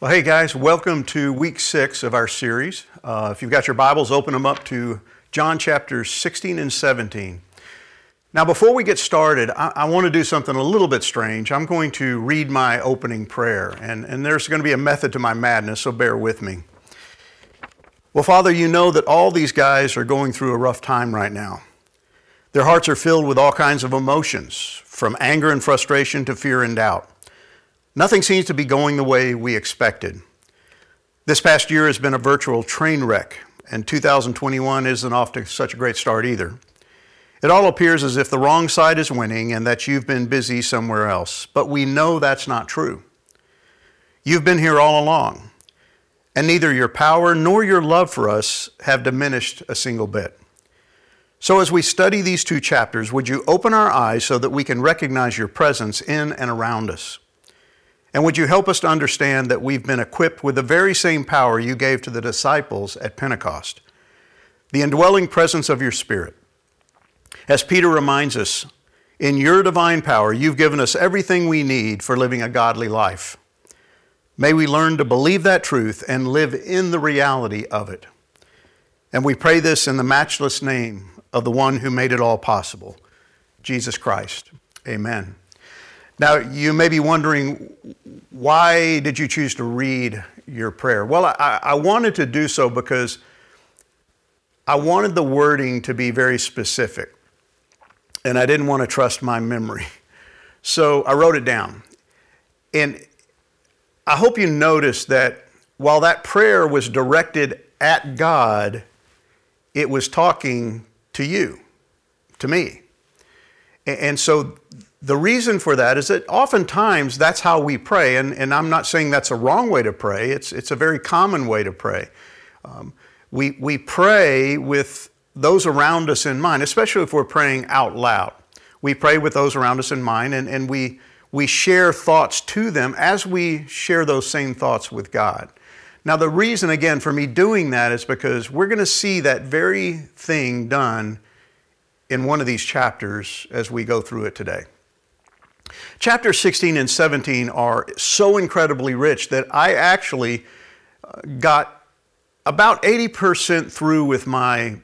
Well, hey guys, welcome to week six of our series. Uh, if you've got your Bibles, open them up to John chapters 16 and 17. Now, before we get started, I, I want to do something a little bit strange. I'm going to read my opening prayer, and, and there's going to be a method to my madness, so bear with me. Well, Father, you know that all these guys are going through a rough time right now. Their hearts are filled with all kinds of emotions, from anger and frustration to fear and doubt. Nothing seems to be going the way we expected. This past year has been a virtual train wreck, and 2021 isn't off to such a great start either. It all appears as if the wrong side is winning and that you've been busy somewhere else, but we know that's not true. You've been here all along, and neither your power nor your love for us have diminished a single bit. So, as we study these two chapters, would you open our eyes so that we can recognize your presence in and around us? And would you help us to understand that we've been equipped with the very same power you gave to the disciples at Pentecost, the indwelling presence of your Spirit? As Peter reminds us, in your divine power, you've given us everything we need for living a godly life. May we learn to believe that truth and live in the reality of it. And we pray this in the matchless name of the one who made it all possible, Jesus Christ. Amen. Now, you may be wondering, why did you choose to read your prayer? Well, I, I, wanted to do so because I wanted the wording to be very specific, and I didn't want to trust my memory. So I wrote it down. And I hope you noticed that while that prayer was directed at God, it was talking to you, to me. And so the reason for that is that oftentimes that's how we pray, and, and I'm not saying that's a wrong way to pray, it's, it's a very common way to pray. Um, we, we pray with those around us in mind, especially if we're praying out loud. We pray with those around us in mind, and, and we, we share thoughts to them as we share those same thoughts with God. Now, the reason, again, for me doing that is because we're going to see that very thing done in one of these chapters as we go through it today. Chapter 16 and 17 are so incredibly rich that I actually uh, got about 80% through with my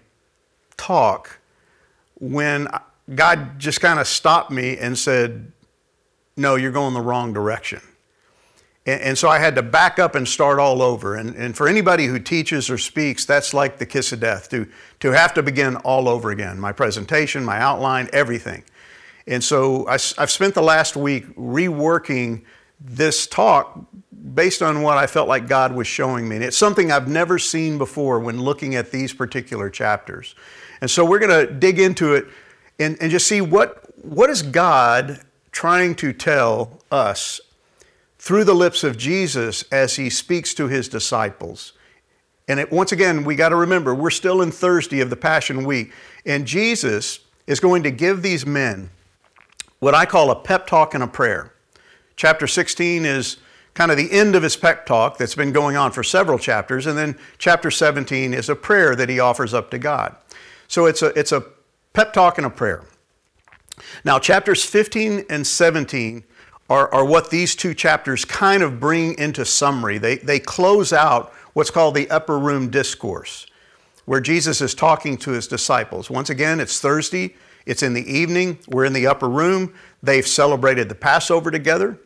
talk when God just kind of stopped me and said, No, you're going the wrong direction. And, and, so I had to back up and start all over. And, and for anybody who teaches or speaks, that's like the kiss of death to, to have to begin all over again my presentation, my outline, everything. And so I, have spent the last week reworking this talk based on what I felt like God was showing me. And it's something I've never seen before when looking at these particular chapters. And so we're going to dig into it and, and just see what, what is God trying to tell us through the lips of Jesus as he speaks to his disciples. And it, once again, we got to remember, we're still in Thursday of the Passion Week. And Jesus is going to give these men what I call a pep talk and a prayer. Chapter 16 is kind of the end of his pep talk that's been going on for several chapters, and then chapter 17 is a prayer that he offers up to God. So it's a, it's a pep talk and a prayer. Now, chapters 15 and 17 are, are what these two chapters kind of bring into summary. They, they close out what's called the upper room discourse, where Jesus is talking to his disciples. Once again, it's Thursday. It's in the evening. We're in the upper room. They've celebrated the Passover together.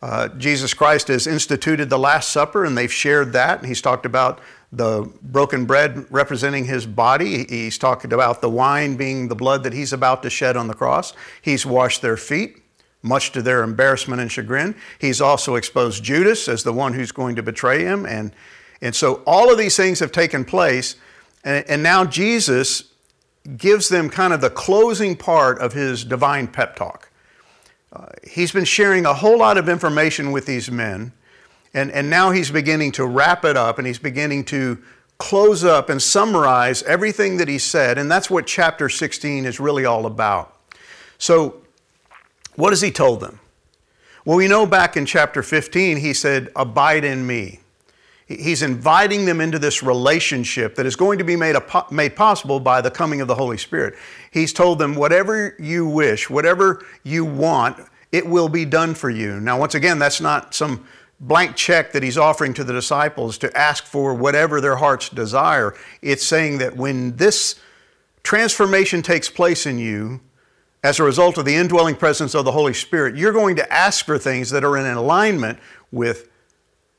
Uh, Jesus Christ has instituted the Last Supper, and they've shared that. He's talked about the broken bread representing his body. He's talked about the wine being the blood that he's about to shed on the cross. He's washed their feet, much to their embarrassment and chagrin. He's also exposed Judas as the one who's going to betray him. And, and so all of these things have taken place. And, and now Jesus gives them kind of the closing part of his divine pep talk. Uh, he's been sharing a whole lot of information with these men, and, and now he's beginning to wrap it up and he's beginning to close up and summarize everything that he said, and that's what chapter 16 is really all about. So, what has he told them? Well, we know back in chapter 15, he said, Abide in me. He's inviting them into this relationship that is going to be made, made possible by the coming of the Holy Spirit. He's told them, whatever you wish, whatever you want, it will be done for you. Now, once again, that's not some blank check that he's offering to the disciples to ask for whatever their hearts desire. It's saying that when this transformation takes place in you, as a result of the indwelling presence of the Holy Spirit, you're going to ask for things that are in alignment with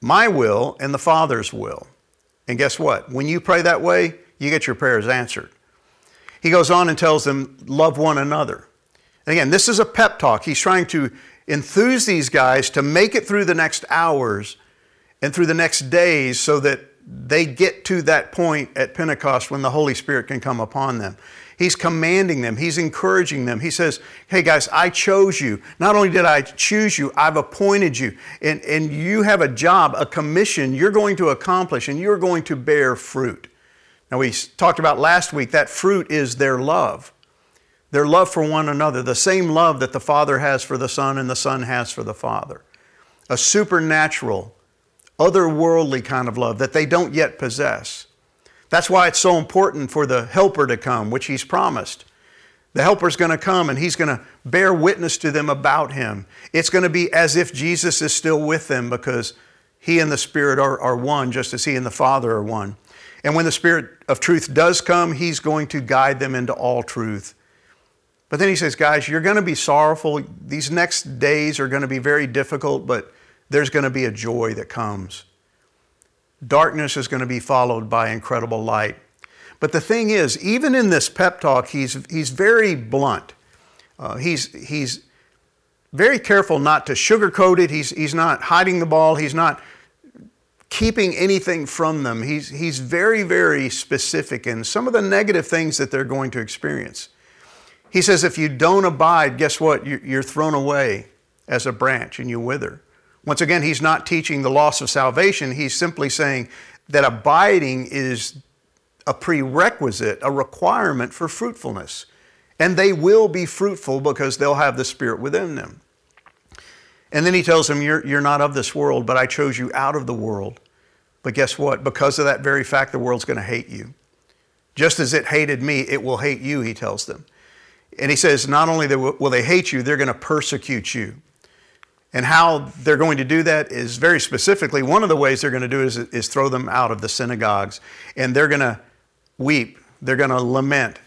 my will and the Father's will. And guess what? When you pray that way, you get your prayers answered. He goes on and tells them, love one another. And again, this is a pep talk. He's trying to enthuse these guys to make it through the next hours and through the next days so that they get to that point at Pentecost when the Holy Spirit can come upon them. He's commanding them, He's encouraging them. He says, Hey guys, I chose you. Not only did I choose you, I've appointed you. And, and you have a job, a commission you're going to accomplish, and you're going to bear fruit. Now, we talked about last week that fruit is their love. Their love for one another, the same love that the Father has for the Son and the Son has for the Father. A supernatural, otherworldly kind of love that they don't yet possess. That's why it's so important for the Helper to come, which He's promised. The Helper's going to come and He's going to bear witness to them about Him. It's going to be as if Jesus is still with them because He and the Spirit are, are one, just as He and the Father are one. And when the Spirit of truth does come, He's going to guide them into all truth. But then He says, guys, you're going to be sorrowful. These next days are going to be very difficult, but there's going to be a joy that comes. Darkness is going to be followed by incredible light. But the thing is, even in this pep talk, he's, he's very blunt. Uh, he's, he's very careful not to sugarcoat it. He's, he's not hiding the ball. He's not keeping anything from them. He's, he's very, very specific in some of the negative things that they're going to experience. He says, if you don't abide, guess what? You're thrown away as a branch and you wither. Once again, he's not teaching the loss of salvation. He's simply saying that abiding is a prerequisite, a requirement for fruitfulness. And they will be fruitful because they'll have the Spirit within them. And then he tells them, you're, you're not of this world, but I chose you out of the world. But guess what? Because of that very fact, the world's going to hate you. Just as it hated me, it will hate you, he tells them. And he says, not only will they hate you, they're going to persecute you. And how they're going to do that is very specifically, one of the ways they're going to do it is, is throw them out of the synagogues. And they're going to weep, they're going to lament.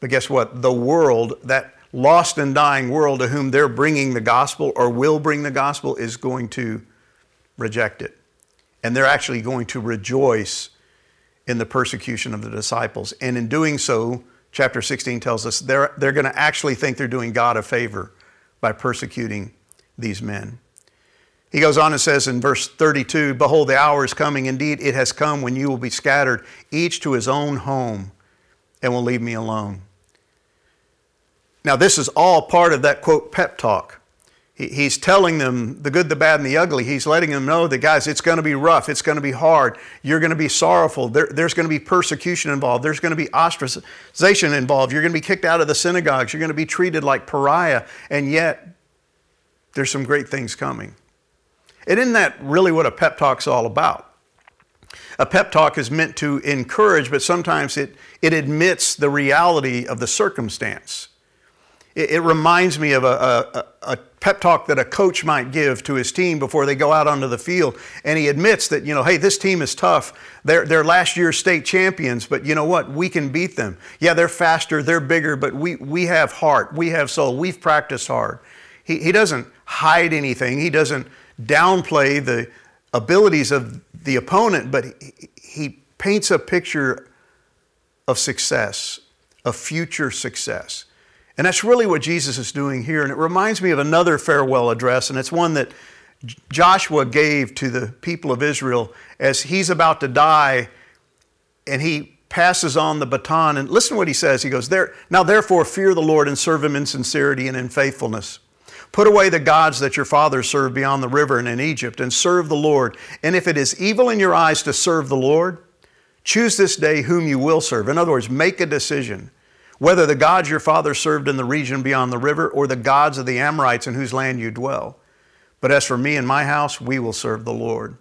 But guess what? The world, that lost and dying world to whom they're bringing the gospel or will bring the gospel, is going to reject it. And they're actually going to rejoice in the persecution of the disciples. And in doing so, chapter 16 tells us they're, they're going to actually think they're doing God a favor by persecuting these men. He goes on and says in verse 32 Behold, the hour is coming. Indeed, it has come when you will be scattered, each to his own home, and will leave me alone. Now, this is all part of that quote pep talk. He's telling them the good, the bad, and the ugly. He's letting them know that, guys, it's going to be rough. It's going to be hard. You're going to be sorrowful. There, there's going to be persecution involved. There's going to be ostracization involved. You're going to be kicked out of the synagogues. You're going to be treated like pariah. And yet, there's some great things coming. And isn't that really what a pep talk's all about? A pep talk is meant to encourage, but sometimes it, it admits the reality of the circumstance. It, it reminds me of a, a, a, pep talk that a coach might give to his team before they go out onto the field. And he admits that, you know, hey, this team is tough. They're, they're last year's state champions, but you know what? We can beat them. Yeah, they're faster, they're bigger, but we, we have heart, we have soul, we've practiced hard. He, he doesn't hide anything, he doesn't downplay the abilities of the opponent, but he, paints a picture of success, of future success. And that's really what Jesus is doing here. And it reminds me of another farewell address, and it's one that Joshua gave to the people of Israel as he's about to die and he passes on the baton. And listen to what he says. He goes, there, Now therefore fear the Lord and serve him in sincerity and in faithfulness. Put away the gods that your fathers served beyond the river and in Egypt, and serve the Lord. And if it is evil in your eyes to serve the Lord, choose this day whom you will serve. In other words, make a decision whether the gods your fathers served in the region beyond the river or the gods of the Amorites in whose land you dwell. But as for me and my house, we will serve the Lord.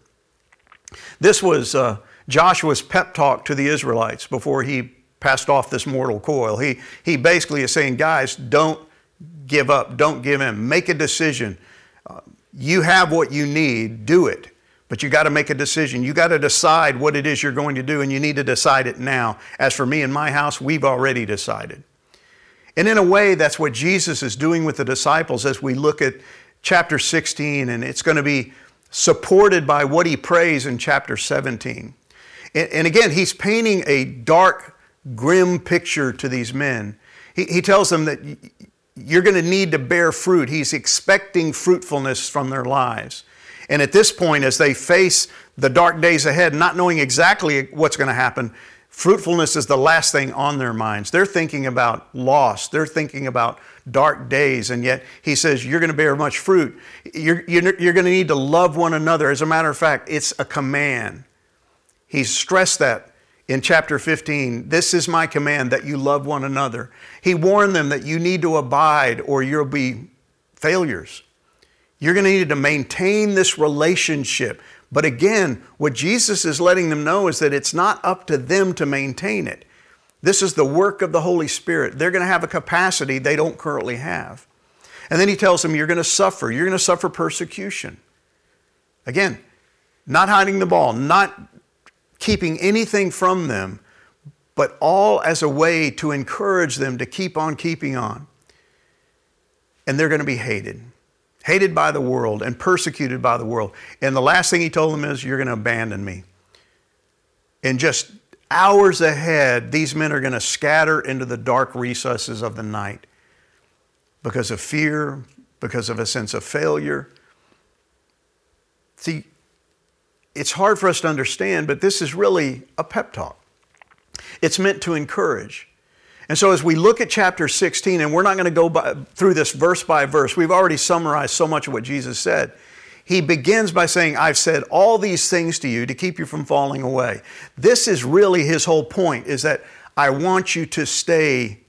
This was uh, Joshua's pep talk to the Israelites before he passed off this mortal coil. He, he basically is saying, guys, don't give up. Don't give in. Make a decision. Uh, You have what you need, do it. But you got to make a decision. You got to decide what it is you're going to do, and you need to decide it now. As for me and my house, we've already decided. And in a way, that's what Jesus is doing with the disciples as we look at chapter 16, and it's going to be supported by what he prays in chapter 17. And, again, he's painting a dark, grim picture to these men. He, he tells them that you're going to need to bear fruit. He's expecting fruitfulness from their lives. And at this point, as they face the dark days ahead, not knowing exactly what's going to happen, fruitfulness is the last thing on their minds. They're thinking about loss, they're thinking about dark days, and yet he says, You're going to bear much fruit. You're, you're, you're going to need to love one another. As a matter of fact, it's a command. He's stressed that in chapter 15. This is my command that you love one another. He warned them that you need to abide or you'll be failures. You're going to need to maintain this relationship. But again, what Jesus is letting them know is that it's not up to them to maintain it. This is the work of the Holy Spirit. They're going to have a capacity they don't currently have. And then he tells them, You're going to suffer. You're going to suffer persecution. Again, not hiding the ball, not keeping anything from them, but all as a way to encourage them to keep on keeping on. And they're going to be hated, hated by the world and persecuted by the world. And the last thing he told them is, You're going to abandon me. And just hours ahead, these men are going to scatter into the dark recesses of the night because of fear, because of a sense of failure. See, it's hard for us to understand, but this is really a pep talk. It's meant to encourage. And so, as we look at chapter 16, and we're not going to go by, through this verse by verse, we've already summarized so much of what Jesus said. He begins by saying, I've said all these things to you to keep you from falling away. This is really his whole point, is that I want you to stay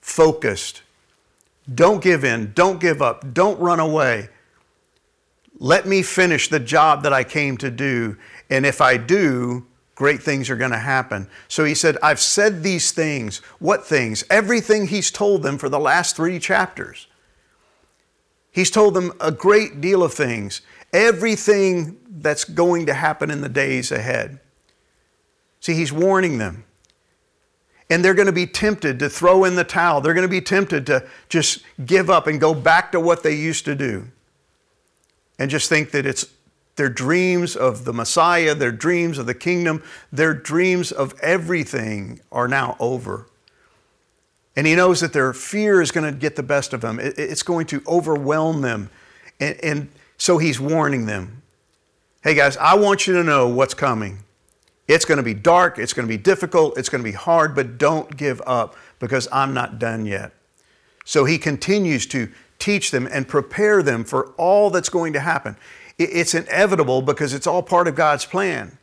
focused. Don't give in, don't give up, don't run away. Let me finish the job that I came to do. And if I do, great things are going to happen. So he said, I've said these things. What things? Everything he's told them for the last three chapters. He's told them a great deal of things, everything that's going to happen in the days ahead. See, he's warning them. And they're going to be tempted to throw in the towel. They're going to be tempted to just give up and go back to what they used to do and just think that it's their dreams of the Messiah, their dreams of the kingdom, their dreams of everything are now over. And he knows that their fear is going to get the best of them. It's going to overwhelm them. And, and so he's warning them hey, guys, I want you to know what's coming. It's going to be dark, it's going to be difficult, it's going to be hard, but don't give up because I'm not done yet. So he continues to teach them and prepare them for all that's going to happen. It's inevitable because it's all part of God's plan.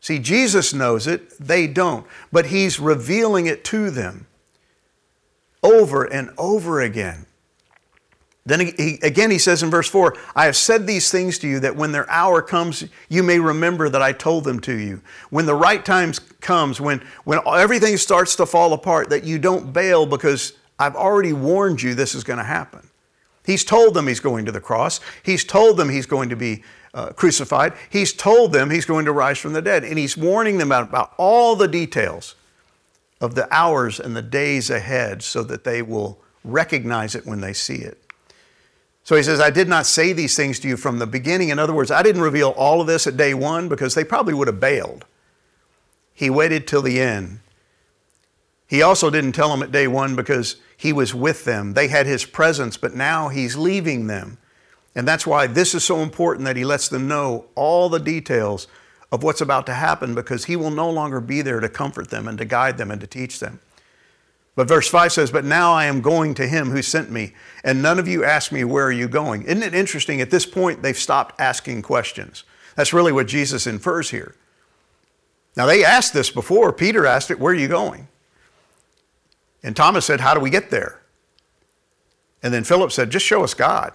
See, Jesus knows it, they don't, but He's revealing it to them over and over again. Then he, again, he says in verse 4 I have said these things to you that when their hour comes, you may remember that I told them to you. When the right time comes, when, when everything starts to fall apart, that you don't bail because I've already warned you this is going to happen. He's told them he's going to the cross. He's told them he's going to be uh, crucified. He's told them he's going to rise from the dead. And he's warning them about, about all the details of the hours and the days ahead so that they will recognize it when they see it. So he says, I did not say these things to you from the beginning. In other words, I didn't reveal all of this at day one because they probably would have bailed. He waited till the end he also didn't tell them at day one because he was with them. They had his presence, but now he's leaving them. And that's why this is so important that he lets them know all the details of what's about to happen because he will no longer be there to comfort them and to guide them and to teach them. But verse 5 says, But now I am going to him who sent me, and none of you ask me, Where are you going? Isn't it interesting? At this point, they've stopped asking questions. That's really what Jesus infers here. Now, they asked this before. Peter asked it, Where are you going? And Thomas said, How do we get there? And then Philip said, Just show us God.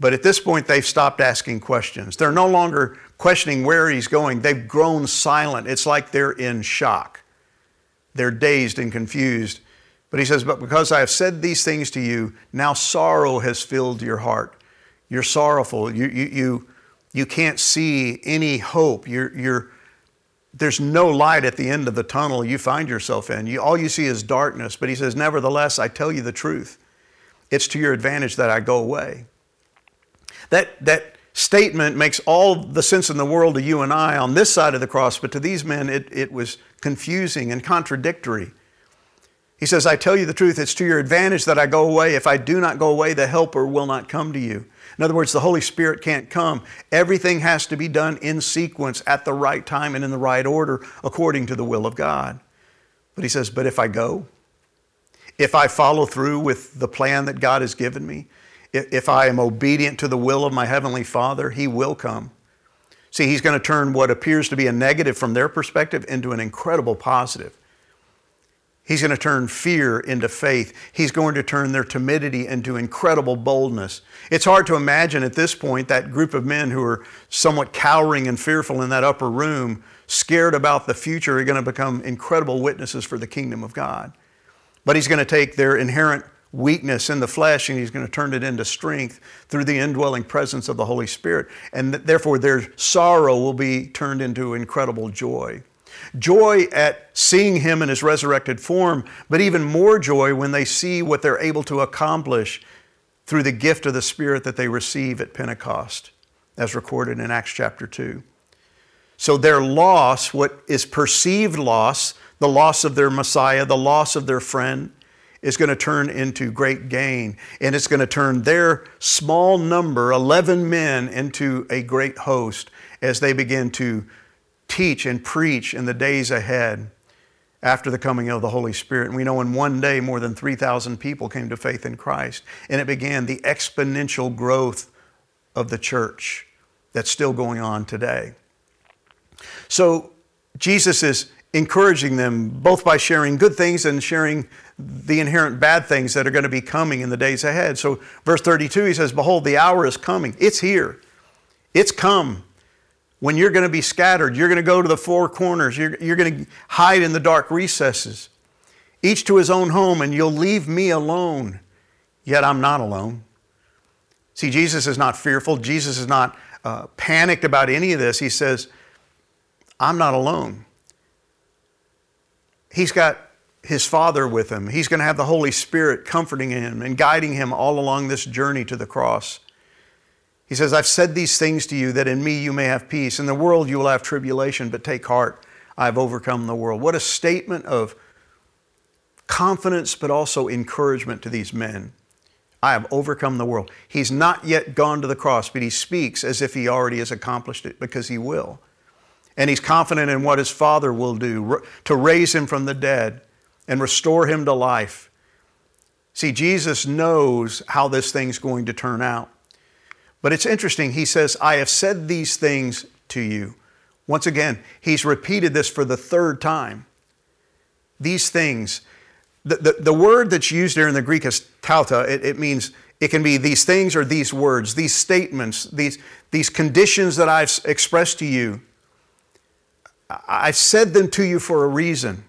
But at this point, they've stopped asking questions. They're no longer questioning where he's going. They've grown silent. It's like they're in shock. They're dazed and confused But he says, But because I have said these things to you, now sorrow has filled your heart. You're sorrowful. You, you, you, you can't see any hope. You're, you're, there's no light at the end of the tunnel you find yourself in. You, all you see is darkness. But he says, Nevertheless, I tell you the truth. It's to your advantage that I go away. That, that statement makes all the sense in the world to you and I on this side of the cross, but to these men, it, it was confusing and contradictory. He says, I tell you the truth, it's to your advantage that I go away. If I do not go away, the Helper will not come to you. In other words, the Holy Spirit can't come. Everything has to be done in sequence at the right time and in the right order according to the will of God. But he says, But if I go, if I follow through with the plan that God has given me, if I am obedient to the will of my Heavenly Father, He will come. See, He's going to turn what appears to be a negative from their perspective into an incredible positive. He's going to turn fear into faith. He's going to turn their timidity into incredible boldness. It's hard to imagine at this point that group of men who are somewhat cowering and fearful in that upper room, scared about the future, are going to become incredible witnesses for the kingdom of God. But He's going to take their inherent weakness in the flesh and He's going to turn it into strength through the indwelling presence of the Holy Spirit. And therefore, their sorrow will be turned into incredible joy. Joy at seeing him in his resurrected form, but even more joy when they see what they're able to accomplish through the gift of the Spirit that they receive at Pentecost, as recorded in Acts chapter 2. So their loss, what is perceived loss, the loss of their Messiah, the loss of their friend, is going to turn into great gain. And it's going to turn their small number, 11 men, into a great host as they begin to teach and preach in the days ahead after the coming of the Holy Spirit. And we know in one day more than 3,000 people came to faith in Christ. And it began the exponential growth of the church that's still going on today. So Jesus is encouraging them both by sharing good things and sharing the inherent bad things that are going to be coming in the days ahead. So, verse 32, he says, Behold, the hour is coming. It's here. It's come when you're going to be scattered. You're going to go to the four corners. You're, you're going to hide in the dark recesses, each to his own home, and you'll leave me alone. Yet I'm not alone. See, Jesus is not fearful. Jesus is not uh, panicked about any of this. He says, I'm not alone. He's got his Father with him. He's going to have the Holy Spirit comforting him and guiding him all along this journey to the cross. He says, I've said these things to you that in me you may have peace. In the world you will have tribulation, but take heart, I've overcome the world. What a statement of confidence, but also encouragement to these men. I have overcome the world. He's not yet gone to the cross, but he speaks as if he already has accomplished it because he will. And he's confident in what his Father will do to raise him from the dead and restore him to life. See, Jesus knows how this thing's going to turn out. But it's interesting, he says, I have said these things to you. Once again, he's repeated this for the third time. These things. The, the, the word that's used there in the Greek is tauta. It, it means it can be these things or these words, these statements, these, these conditions that I've expressed to you. I've said them to you for a reason.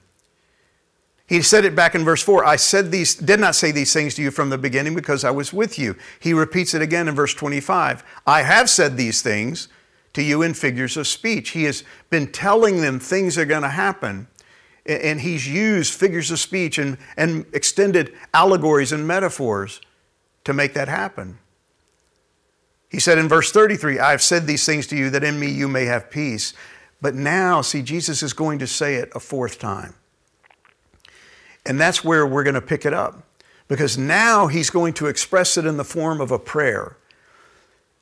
He said it back in verse 4 I said these, did not say these things to you from the beginning because I was with you. He repeats it again in verse 25 I have said these things to you in figures of speech. He has been telling them things are going to happen. And he's used figures of speech and, and extended allegories and metaphors to make that happen. He said in verse 33, I have said these things to you that in me you may have peace. But now, see, Jesus is going to say it a fourth time. And that's where we're going to pick it up. Because now he's going to express it in the form of a prayer.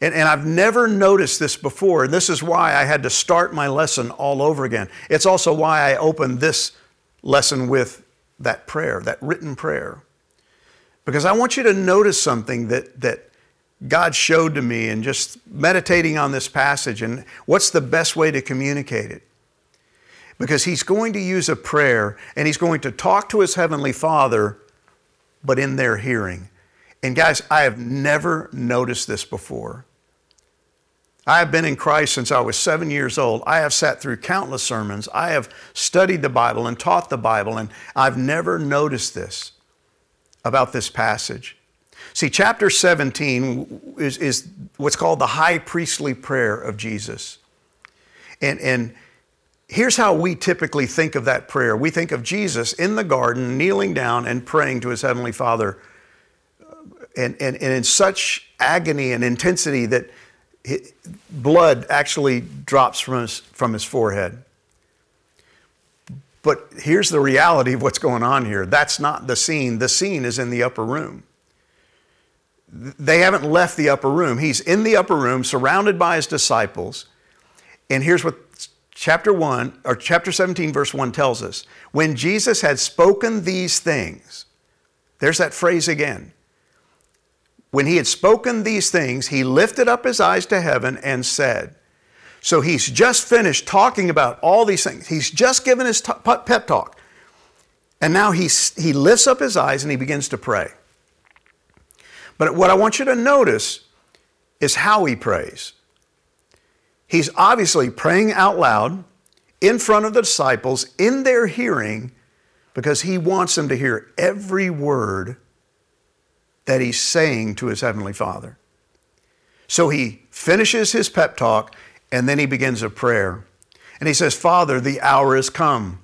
And, and, I've never noticed this before, and this is why I had to start my lesson all over again. It's also why I opened this lesson with that prayer, that written prayer. Because I want you to notice something that, that God showed to me and just meditating on this passage and what's the best way to communicate it because he's going to use a prayer and he's going to talk to his heavenly Father, but in their hearing. And guys, I have never noticed this before. I have been in Christ since I was seven years old. I have sat through countless sermons. I have studied the Bible and taught the Bible, and I've never noticed this. about this passage. See, chapter 17 is, is what's called the high priestly prayer of Jesus. And, and here's how we typically think of that prayer we think of Jesus in the garden, kneeling down and praying to his heavenly Father, uh, and, and, and in such agony and intensity that blood actually drops from his, from his forehead. But here's the reality of what's going on here. That's not the scene. The scene is in the upper room. They haven't left the upper room. He's in the upper room, surrounded by his disciples. And here's what chapter 1 or chapter 17 verse 1 tells us. When Jesus had spoken these things, there's that phrase again. When he had spoken these things, he lifted up his eyes to heaven and said, So he's just finished talking about all these things. He's just given his t- pep talk. And now he's, he lifts up his eyes and he begins to pray. But what I want you to notice is how he prays. He's obviously praying out loud in front of the disciples in their hearing because he wants them to hear every word that he's saying to his Heavenly Father. So he finishes his pep talk and then he begins a prayer. And he says, Father, the hour has come.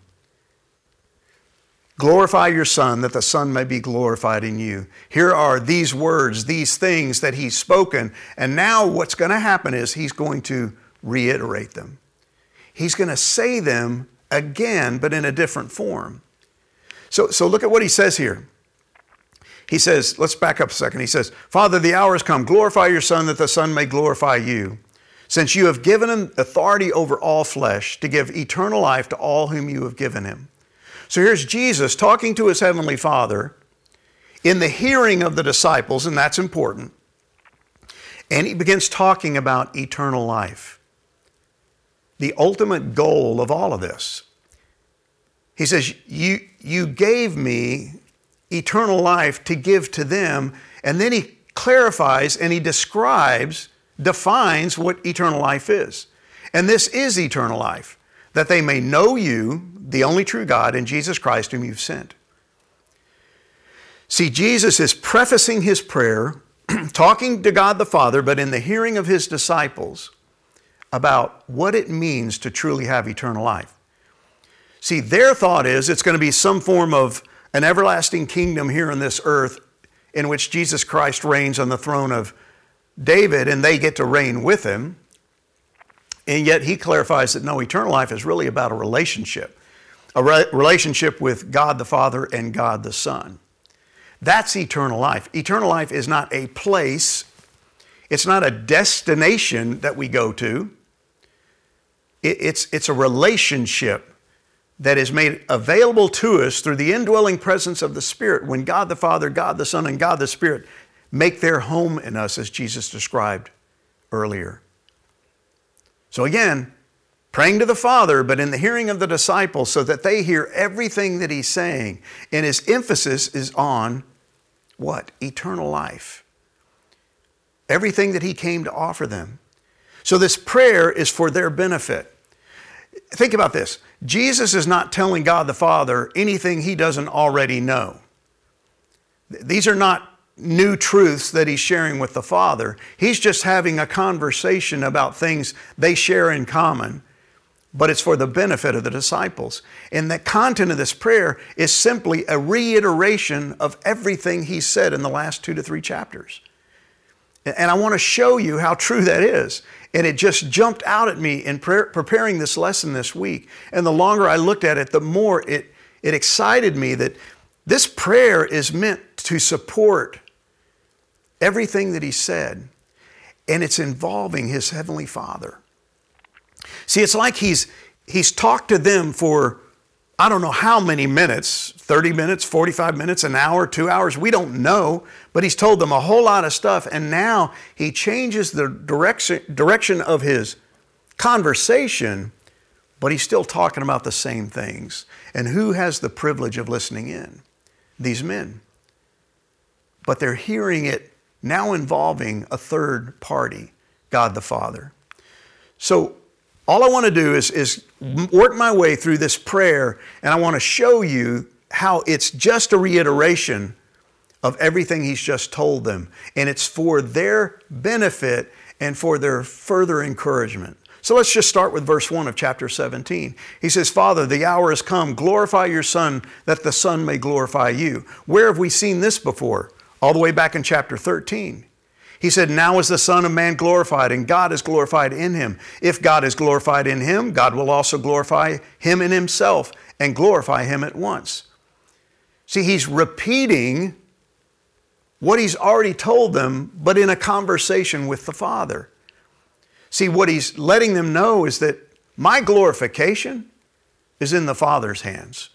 Glorify your Son, that the Son may be glorified in you. Here are these words, these things that He's spoken. And now what's going to happen is He's going to reiterate them. He's going to say them again, but in a different form. So, so look at what He says here. He says, let's back up a second. He says, Father, the hour has come. Glorify your Son that the Son may glorify you. Since you have given him authority over all flesh to give eternal life to all whom you have given him. So here's Jesus talking to his heavenly Father in the hearing of the disciples, and that's important. And he begins talking about eternal life, the ultimate goal of all of this. He says, You, you gave me eternal life to give to them. And then he clarifies and he describes, defines what eternal life is. And this is eternal life, that they may know you, the only true God, and Jesus Christ, whom you've sent. See, Jesus is prefacing his prayer, talking to God the Father, but in the hearing of his disciples about what it means to truly have eternal life. See, their thought is it's going to be some form of an everlasting kingdom here on this earth in which Jesus Christ reigns on the throne of David and they get to reign with him. And yet he clarifies that no, eternal life is really about a relationship, a re- relationship with God the Father and God the Son. That's eternal life. Eternal life is not a place, it's not a destination that we go to, it, it's, it's a relationship that is made available to us through the indwelling presence of the Spirit when God the Father, God the Son, and God the Spirit make their home in us, as Jesus described earlier. So again, praying to the Father, but in the hearing of the disciples so that they hear everything that He's saying. And His emphasis is on what? Eternal life. Everything that He came to offer them. So this prayer is for their benefit. Think about this Jesus is not telling God the Father anything he doesn't already know. These are not new truths that he's sharing with the Father. He's just having a conversation about things they share in common, but it's for the benefit of the disciples. And the content of this prayer is simply a reiteration of everything he said in the last two to three chapters. And I want to show you how true that is. And it just jumped out at me in preparing this lesson this week. And the longer I looked at it, the more it, it excited me that this prayer is meant to support everything that he said. And it's involving his heavenly Father. See, it's like he's, he's talked to them for I don't know how many minutes 30 minutes, 45 minutes, an hour, two hours, we don't know. But he's told them a whole lot of stuff. And now he changes the direction, direction of his conversation, but he's still talking about the same things. And who has the privilege of listening in? These men. But they're hearing it now involving a third party, God the Father. So all I want to do is, is work my way through this prayer, and I want to show you how it's just a reiteration of everything he's just told them. And it's for their benefit and for their further encouragement. So let's just start with verse 1 of chapter 17. He says, Father, the hour has come. Glorify your Son, that the Son may glorify you. Where have we seen this before? All the way back in chapter 13. He said, Now is the Son of Man glorified, and God is glorified in him. If God is glorified in him, God will also glorify him in himself and glorify him at once. See, he's repeating what he's already told them, but in a conversation with the Father. See, what he's letting them know is that my glorification is in the Father's hands.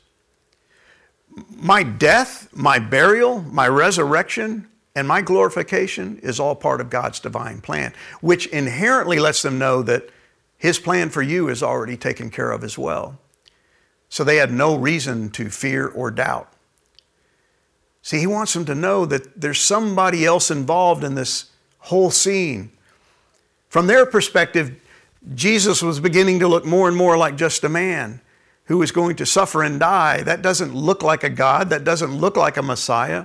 My death, my burial, my resurrection, and my glorification is all part of God's divine plan, which inherently lets them know that His plan for you is already taken care of as well. So they had no reason to fear or doubt. See, He wants them to know that there's somebody else involved in this whole scene. From their perspective, Jesus was beginning to look more and more like just a man who was going to suffer and die. That doesn't look like a God, that doesn't look like a Messiah.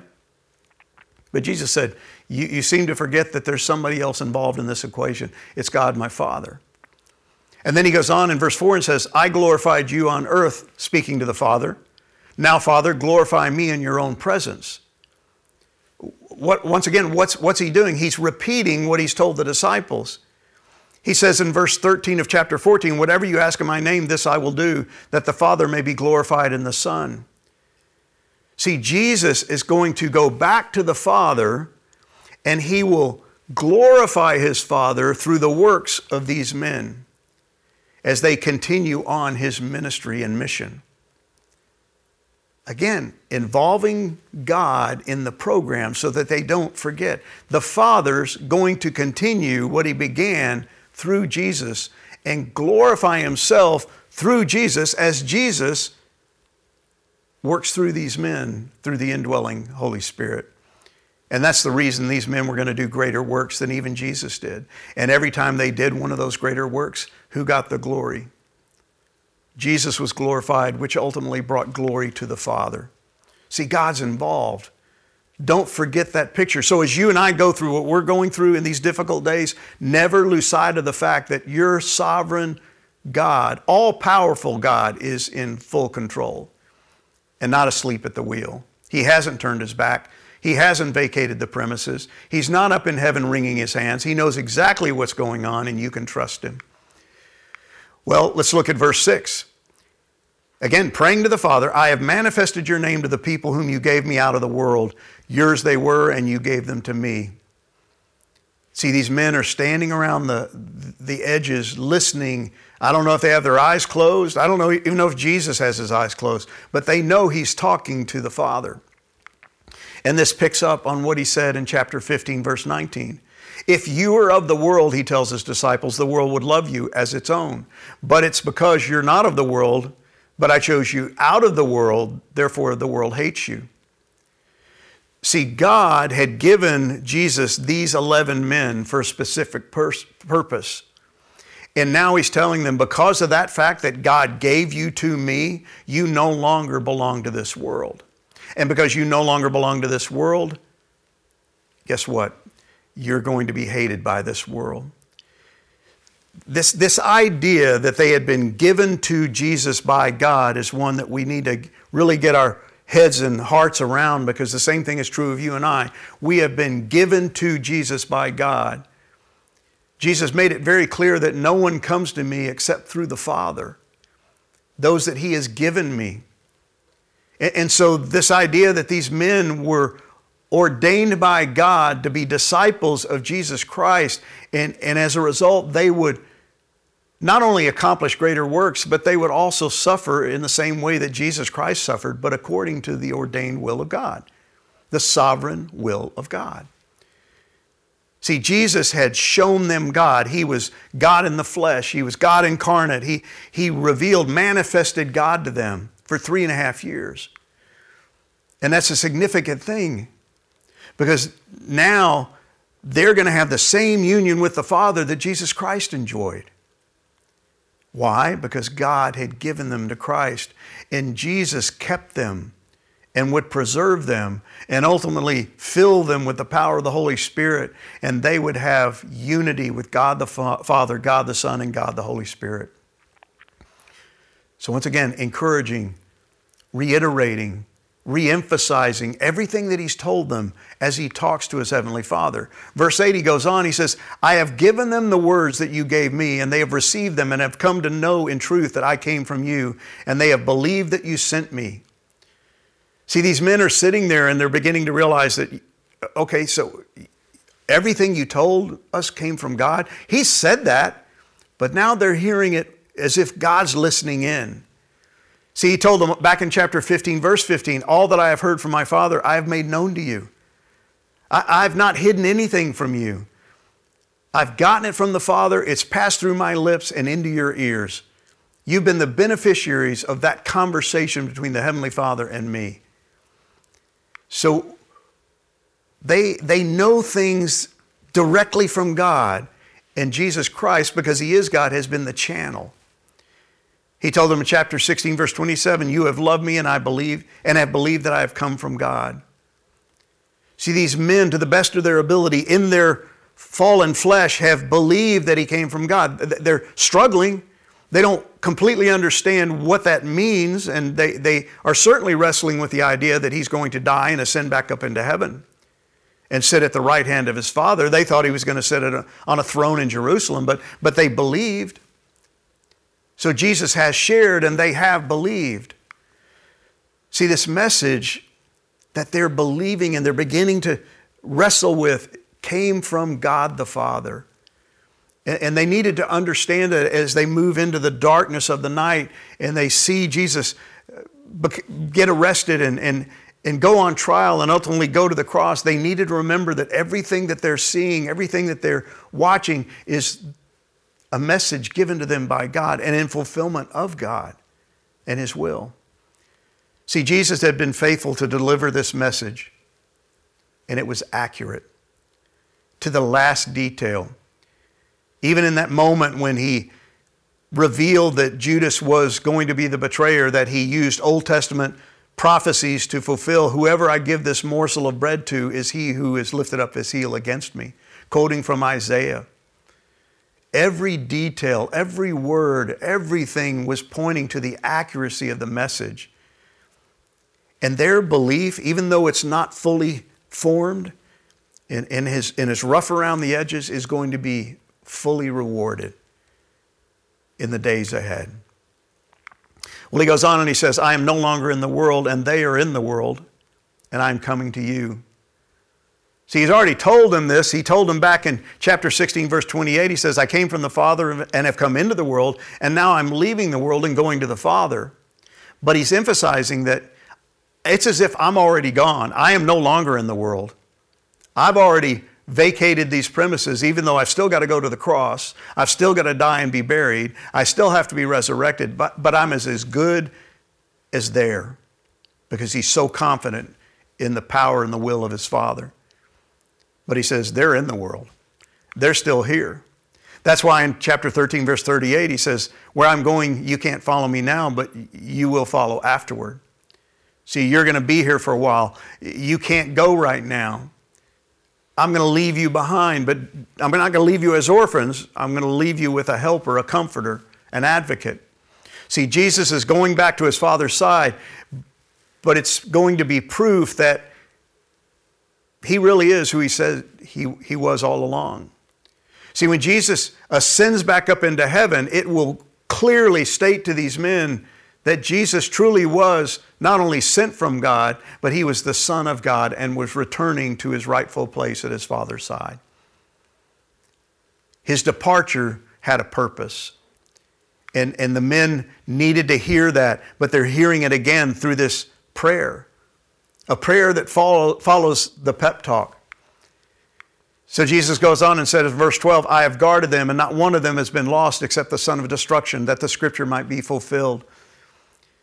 But Jesus said, you, you seem to forget that there's somebody else involved in this equation. It's God, my Father. And then he goes on in verse 4 and says, I glorified you on earth, speaking to the Father. Now, Father, glorify me in your own presence. What, once again, what's, what's he doing? He's repeating what he's told the disciples. He says in verse 13 of chapter 14, Whatever you ask in my name, this I will do, that the Father may be glorified in the Son. See, Jesus is going to go back to the Father and he will glorify his Father through the works of these men as they continue on his ministry and mission. Again, involving God in the program so that they don't forget. The Father's going to continue what he began through Jesus and glorify himself through Jesus as Jesus works through these men through the indwelling Holy Spirit. And that's the reason these men were going to do greater works than even Jesus did. And every time they did one of those greater works, who got the glory? Jesus was glorified, which ultimately brought glory to the Father. See, God's involved. Don't forget that picture. So, as you and I go through what we're going through in these difficult days, never lose sight of the fact that your sovereign God, all powerful God, is in full control and not asleep at the wheel. He hasn't turned his back. He hasn't vacated the premises. He's not up in heaven wringing his hands. He knows exactly what's going on, and you can trust him. Well, let's look at verse 6. Again, praying to the Father, I have manifested your name to the people whom you gave me out of the world. Yours they were, and you gave them to me. See, these men are standing around the, the edges, listening I don't know if they have their eyes closed. I don't know even know if Jesus has his eyes closed, but they know he's talking to the Father. And this picks up on what he said in chapter 15, verse 19. If you were of the world, he tells his disciples, the world would love you as its own. But it's because you're not of the world, but I chose you out of the world, therefore the world hates you. See, God had given Jesus these 11 men for a specific purpose. And now he's telling them, because of that fact that God gave you to me, you no longer belong to this world. And because you no longer belong to this world, guess what? You're going to be hated by this world. This, this idea that they had been given to Jesus by God is one that we need to really get our heads and hearts around because the same thing is true of you and I. We have been given to Jesus by God. Jesus made it very clear that no one comes to me except through the Father, those that He has given me. And so, this idea that these men were ordained by God to be disciples of Jesus Christ, and, and as a result, they would not only accomplish greater works, but they would also suffer in the same way that Jesus Christ suffered, but according to the ordained will of God, the sovereign will of God. See, Jesus had shown them God. He was God in the flesh. He was God incarnate. He, he revealed, manifested God to them for three and a half years. And that's a significant thing because now they're going to have the same union with the Father that Jesus Christ enjoyed. Why? Because God had given them to Christ and Jesus kept them and would preserve them and ultimately fill them with the power of the Holy Spirit, and they would have unity with God the Father, God the Son, and God the Holy Spirit. So, once again, encouraging, reiterating, re-emphasizing everything that he's told them as he talks to his heavenly father. Verse 8 he goes on he says i have given them the words that you gave me and they have received them and have come to know in truth that i came from you and they have believed that you sent me. See these men are sitting there and they're beginning to realize that okay so everything you told us came from god. He said that but now they're hearing it as if god's listening in See, he told them back in chapter 15, verse 15, All that I have heard from my Father, I have made known to you. I, have not hidden anything from you. I've gotten it from the Father, it's passed through my lips and into your ears. You've been the beneficiaries of that conversation between the Heavenly Father and me. So they, they know things directly from God, and Jesus Christ, because He is God, has been the channel. He told them in chapter 16, verse 27, You have loved me and I believe, and have believed that I have come from God. See, these men, to the best of their ability, in their fallen flesh, have believed that he came from God. They're struggling. They don't completely understand what that means, and they, they are certainly wrestling with the idea that he's going to die and ascend back up into heaven and sit at the right hand of his Father. They thought he was going to sit a, on a throne in Jerusalem, but, but they believed. So Jesus has shared and they have believed. See, this message that they're believing and they're beginning to wrestle with came from God the Father. And they needed to understand it as they move into the darkness of the night and they see Jesus uh, get arrested and, and, and go on trial and ultimately go to the cross. They needed to remember that everything that they're seeing, everything that they're watching is a message given to them by God and in fulfillment of God and His will. See, Jesus had been faithful to deliver this message, and it was accurate to the last detail. Even in that moment when he revealed that Judas was going to be the betrayer, that he used Old Testament prophecies to fulfill whoever I give this morsel of bread to is he who has lifted up his heel against me, quoting from Isaiah. Every detail, every word, everything was pointing to the accuracy of the message. And their belief, even though it's not fully formed and, and, his, and is rough around the edges, is going to be fully rewarded in the days ahead. Well, he goes on and he says, I am no longer in the world, and they are in the world, and I am coming to you. See, he's already told them this. He told them back in chapter 16, verse 28, he says, I came from the Father and have come into the world, and now I'm leaving the world and going to the Father. But he's emphasizing that it's as if I'm already gone. I am no longer in the world. I've already vacated these premises, even though I've still got to go to the cross. I've still got to die and be buried. I still have to be resurrected, but, but I'm as, as good as there because he's so confident in the power and the will of his Father. But he says, they're in the world, they're still here. That's why in chapter 13, verse 38, he says, Where I'm going, you can't follow me now, but you will follow afterward. See, you're going to be here for a while. You can't go right now. I'm going to leave you behind, but I'm not going to leave you as orphans. I'm going to leave you with a helper, a comforter, an advocate. See, Jesus is going back to his Father's side, but it's going to be proof that he really is who he said he, he was all along. See, when Jesus ascends back up into heaven, it will clearly state to these men that Jesus truly was not only sent from God, but he was the Son of God and was returning to his rightful place at his Father's side. His departure had a purpose. And, and the men needed to hear that, but they're hearing it again through this prayer a prayer that follow, follows the pep talk. So Jesus goes on and said in verse 12, I have guarded them, and not one of them has been lost except the son of destruction, that the scripture might be fulfilled.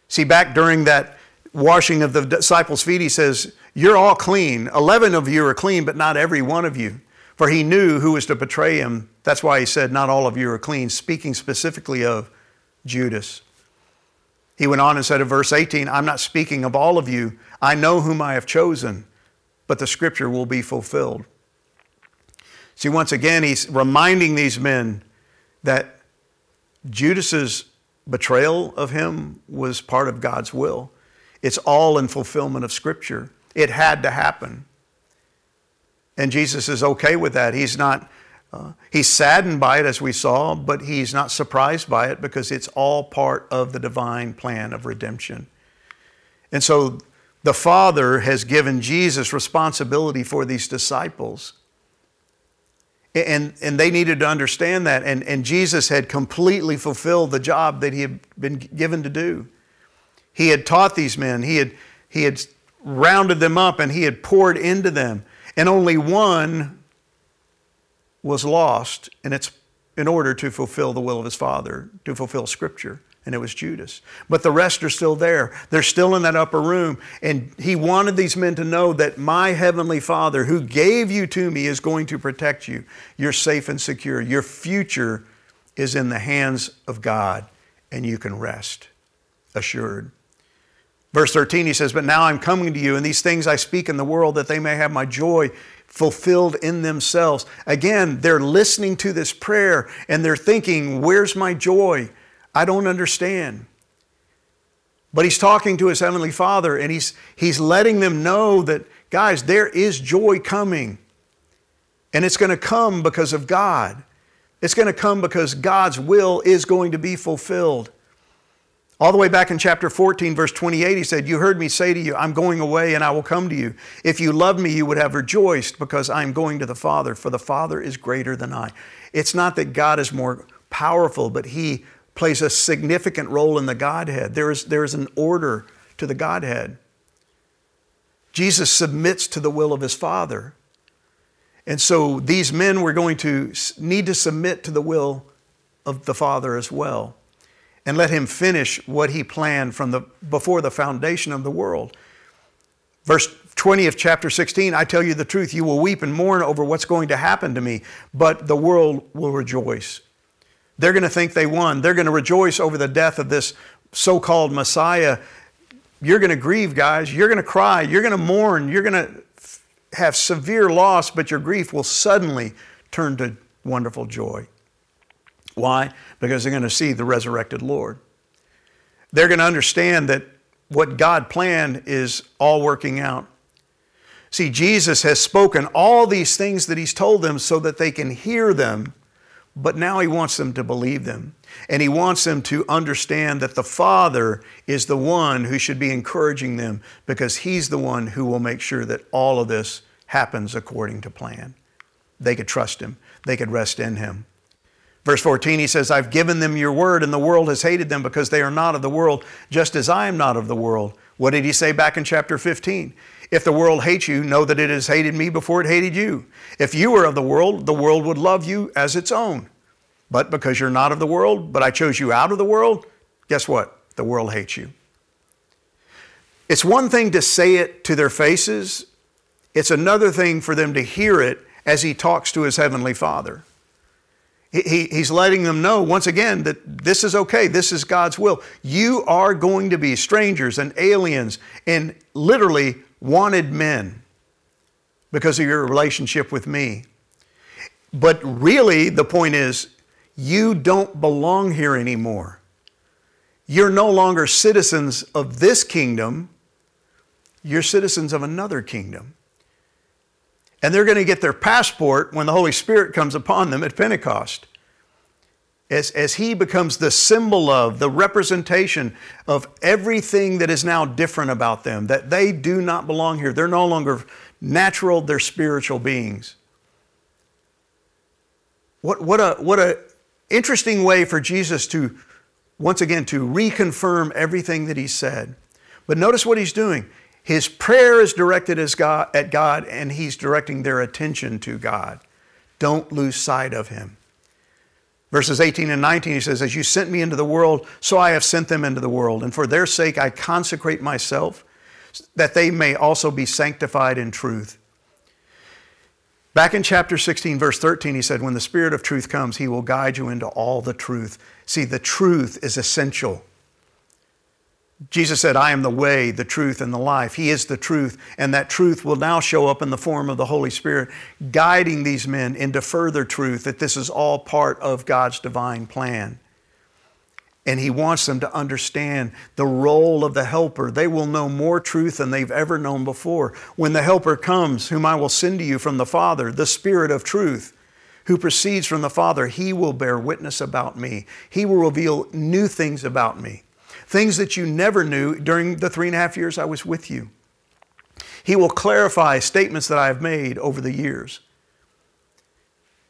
See, back during that washing of the disciples' feet, he says, You're all clean. Eleven of you are clean, but not every one of you. For he knew who was to betray him. That's why he said, Not all of you are clean, speaking specifically of Judas. He went on and said in verse 18, I'm not speaking of all of you. I know whom I have chosen, but the scripture will be fulfilled. See, once again, he's reminding these men that Judas's betrayal of him was part of God's will. It's all in fulfillment of Scripture. It had to happen. And Jesus is okay with that. He's not, uh, he's saddened by it as we saw, but he's not surprised by it because it's all part of the divine plan of redemption. And so the Father has given Jesus responsibility for these disciples. And, and they needed to understand that. And, and Jesus had completely fulfilled the job that he had been given to do. He had taught these men, he had, he had rounded them up, and he had poured into them. And only one was lost, and it's in order to fulfill the will of his Father, to fulfill Scripture and it was Judas. But the rest are still there. They're still in that upper room. And he wanted these men to know that my heavenly Father, who gave you to me, is going to protect you. You're safe and secure. Your future is in the hands of God, and you can rest assured. Verse 13, he says, But now I'm coming to you, and these things I speak in the world that they may have my joy fulfilled in themselves. Again, they're listening to this prayer and they're thinking, Where's my joy? I don't understand. But he's talking to his heavenly father and he's, he's letting them know that, guys, there is joy coming. And it's going to come because of God. It's going to come because God's will is going to be fulfilled. All the way back in chapter 14, verse 28, he said, You heard me say to you, I'm going away and I will come to you. If you loved me, you would have rejoiced because I'm going to the Father, for the Father is greater than I. It's not that God is more powerful, but He plays a significant role in the Godhead. There is, there is an order to the Godhead. Jesus submits to the will of his Father. And so these men were going to need to submit to the will of the Father as well and let him finish what he planned from the before the foundation of the world. Verse 20 of chapter 16, I tell you the truth, you will weep and mourn over what's going to happen to me, but the world will rejoice. They're going to think they won. They're going to rejoice over the death of this so called Messiah. You're going to grieve, guys. You're going to cry. You're going to mourn. You're going to have severe loss, but your grief will suddenly turn to wonderful joy. Why? Because they're going to see the resurrected Lord. They're going to understand that what God planned is all working out. See, Jesus has spoken all these things that He's told them so that they can hear them but now he wants them to believe them. And he wants them to understand that the Father is the one who should be encouraging them because he's the one who will make sure that all of this happens according to plan. They could trust him, they could rest in him. Verse 14, he says, I've given them your word, and the world has hated them because they are not of the world, just as I am not of the world. What did he say back in chapter 15? If the world hates you, know that it has hated me before it hated you. If you were of the world, the world would love you as its own. But because you're not of the world, but I chose you out of the world, guess what? The world hates you. It's one thing to say it to their faces, it's another thing for them to hear it as he talks to his heavenly Father. He, he's letting them know once again that this is okay, this is God's will. You are going to be strangers and aliens and literally wanted men because of your relationship with me. But really, the point is, you don't belong here anymore. You're no longer citizens of this kingdom, you're citizens of another kingdom. And they're going to get their passport when the Holy Spirit comes upon them at Pentecost. As, as He becomes the symbol of, the representation of everything that is now different about them, that they do not belong here. They're no longer natural, they're spiritual beings. What, what, a, what a interesting way for Jesus to, once again, to reconfirm everything that he said. But notice what he's doing. His prayer is directed God, at God, and he's directing their attention to God. Don't lose sight of him. Verses 18 and 19, he says, As you sent me into the world, so I have sent them into the world. And for their sake I consecrate myself, that they may also be sanctified in truth. Back in chapter 16, verse 13, he said, When the Spirit of truth comes, he will guide you into all the truth. See, the truth is essential. Jesus said, I am the way, the truth, and the life. He is the truth, and that truth will now show up in the form of the Holy Spirit, guiding these men into further truth that this is all part of God's divine plan. And He wants them to understand the role of the Helper. They will know more truth than they've ever known before. When the Helper comes, whom I will send to you from the Father, the Spirit of truth, who proceeds from the Father, He will bear witness about me. He will reveal new things about me things that you never knew during the three and a half years I was with you. He will clarify statements that I have made over the years.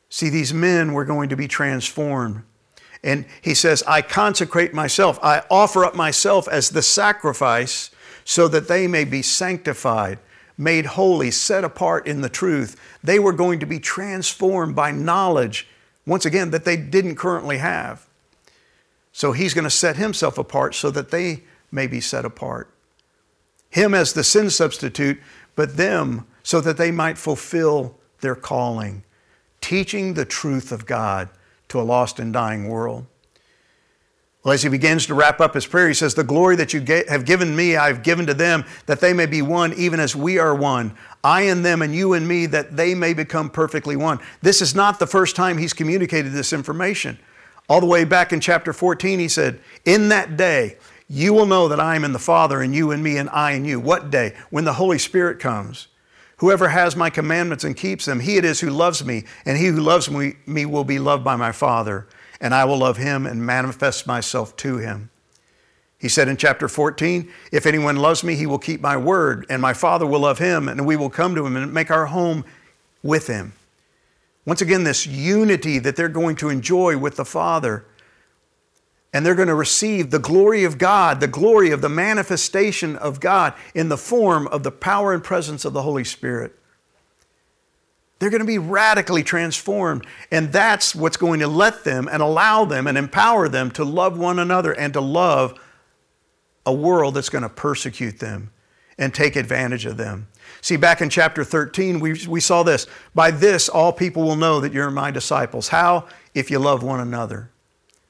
See, these men were going to be transformed. And he says, I consecrate myself, I offer up myself as the sacrifice so that they may be sanctified, made holy, set apart in the truth. They were going to be transformed by knowledge, once again, that they didn't currently have. So he's going to set himself apart so that they may be set apart. Him as the sin substitute, but them so that they might fulfill their calling, teaching the truth of God to a lost and dying world. Well, as he begins to wrap up his prayer, he says, The glory that you have given me, I have given to them, that they may be one, even as we are one. I and them, and you and me, that they may become perfectly one. This is not the first time he's communicated this information. All the way back in chapter 14, he said, In that day, you will know that I am in the Father, and you in me, and I in you. What day? When the Holy Spirit comes. Whoever has my commandments and keeps them, he it is who loves me, and he who loves me, me will be loved by my Father, and I will love him and manifest myself to him. He said in chapter 14, If anyone loves me, he will keep my word, and my Father will love him, and we will come to him and make our home with him. Once again, this unity that they're going to enjoy with the Father. And they're going to receive the glory of God, the glory of the manifestation of God in the form of the power and presence of the Holy Spirit. They're going to be radically transformed. And that's what's going to let them and allow them and empower them to love one another and to love a world that's going to persecute them and take advantage of them. See, back in chapter 13, we, we saw this. By this, all people will know that you're my disciples. How? If you love one another.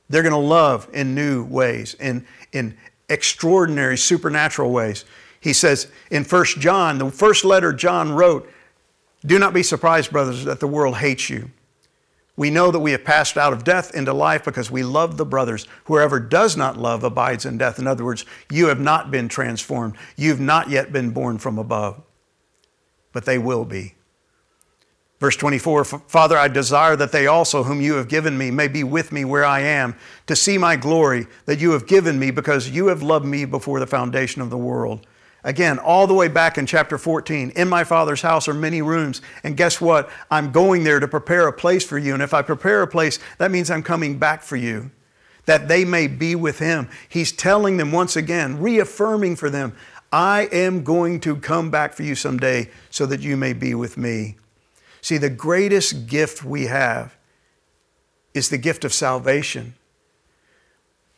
They're going to love in new ways, in, in extraordinary, supernatural ways. He says in 1 John, the first letter John wrote, Do not be surprised, brothers, that the world hates you. We know that we have passed out of death into life because we love the brothers. Whoever does not love abides in death. In other words, you have not been transformed. You've not yet been born from above but they will be. Verse 24 Father, I desire that they also, whom you have given me, may be with me where I am, to see my glory that you have given me, because you have loved me before the foundation of the world. Again, all the way back in chapter 14, in my Father's house are many rooms. And guess what? I'm going there to prepare a place for you. And if I prepare a place, that means I'm coming back for you, that they may be with Him. He's telling them once again, reaffirming for them, I am going to come back for you someday so that you may be with me. See, the greatest gift we have is the gift of salvation,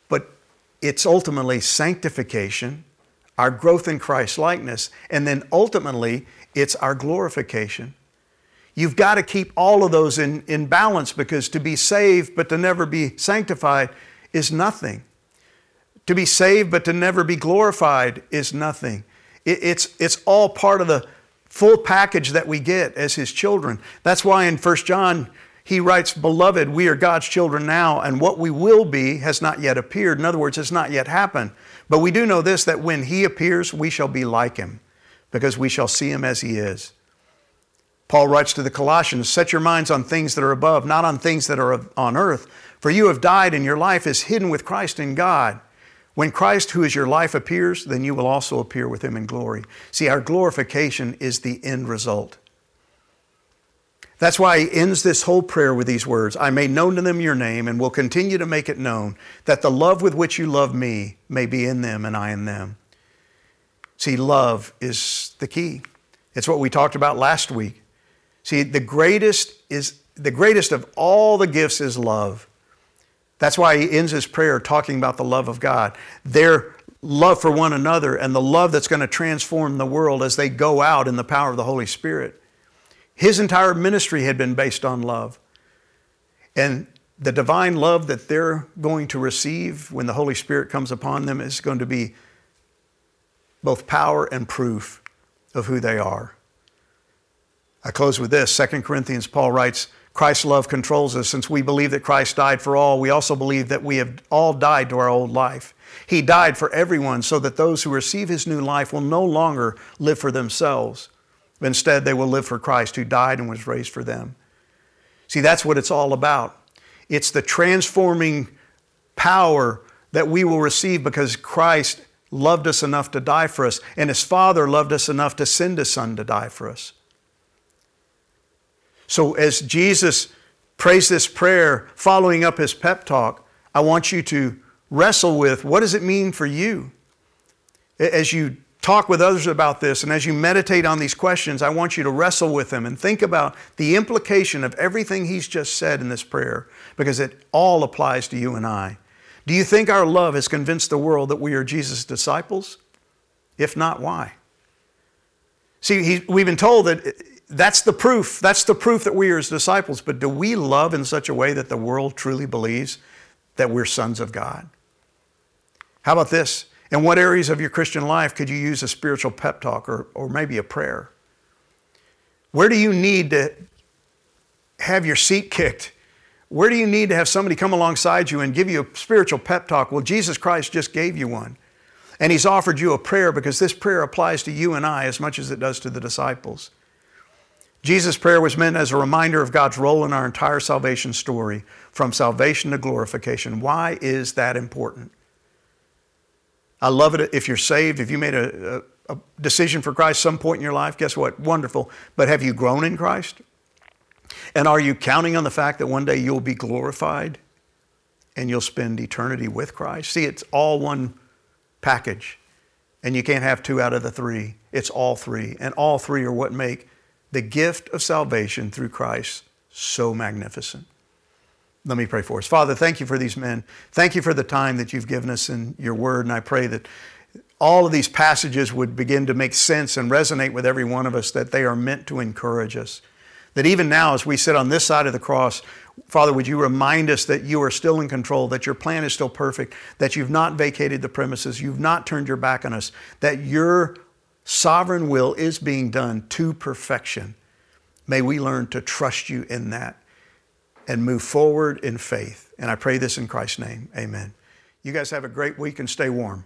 but it's ultimately sanctification, our growth in Christ likeness, and then ultimately it's our glorification. You've got to keep all of those in, in balance because to be saved but to never be sanctified is nothing. To be saved but to never be glorified is nothing. It, it's, it's all part of the full package that we get as His children. That's why in 1 John, he writes, Beloved, we are God's children now, and what we will be has not yet appeared. In other words, has not yet happened. But we do know this that when He appears, we shall be like Him, because we shall see Him as He is. Paul writes to the Colossians, Set your minds on things that are above, not on things that are on earth. For you have died, and your life is hidden with Christ in God. When Christ, who is your life, appears, then you will also appear with him in glory. See, our glorification is the end result. That's why he ends this whole prayer with these words I made known to them your name and will continue to make it known, that the love with which you love me may be in them and I in them. See, love is the key. It's what we talked about last week. See, the greatest is the greatest of all the gifts is love. That's why he ends his prayer talking about the love of God, their love for one another, and the love that's going to transform the world as they go out in the power of the Holy Spirit. His entire ministry had been based on love. And the divine love that they're going to receive when the Holy Spirit comes upon them is going to be both power and proof of who they are. I close with this 2 Corinthians, Paul writes, Christ's love controls us. Since we believe that Christ died for all, we also believe that we have all died to our old life. He died for everyone so that those who receive his new life will no longer live for themselves. Instead, they will live for Christ who died and was raised for them. See, that's what it's all about. It's the transforming power that we will receive because Christ loved us enough to die for us, and his Father loved us enough to send his Son to die for us. So, as Jesus prays this prayer, following up his pep talk, I want you to wrestle with what does it mean for you? As you talk with others about this and as you meditate on these questions, I want you to wrestle with them and think about the implication of everything he's just said in this prayer because it all applies to you and I. Do you think our love has convinced the world that we are Jesus' disciples? If not, why? See, he, we've been told that that's the proof. That's the proof that we are his disciples. But do we love in such a way that the world truly believes that we're sons of God? How about this? In what areas of your Christian life could you use a spiritual pep talk or, or maybe a prayer? Where do you need to have your seat kicked where do you need to have somebody come alongside you and give you a spiritual pep talk? Well, Jesus Christ just gave you one. And He's offered you a prayer because this prayer applies to you and I as much as it does to the disciples. Jesus' prayer was meant as a reminder of God's role in our entire salvation story, from salvation to glorification. Why is that important? I love it if you're saved, if you made a, a, a decision for Christ some point in your life, guess what? Wonderful. But have you grown in Christ? And are you counting on the fact that one day you'll be glorified and you'll spend eternity with Christ? See, it's all one package. And you can't have two out of the three. It's all three. And all three are what make the gift of salvation through Christ so magnificent. Let me pray for us. Father, thank you for these men. Thank you for the time that you've given us in your word. And I pray that all of these passages would begin to make sense and resonate with every one of us, that they are meant to encourage us. That even now, as we sit on this side of the cross, Father, would you remind us that you are still in control, that your plan is still perfect, that you've not vacated the premises, you've not turned your back on us, that your sovereign will is being done to perfection. May we learn to trust you in that and move forward in faith. And I pray this in Christ's name. Amen. You guys have a great week and stay warm.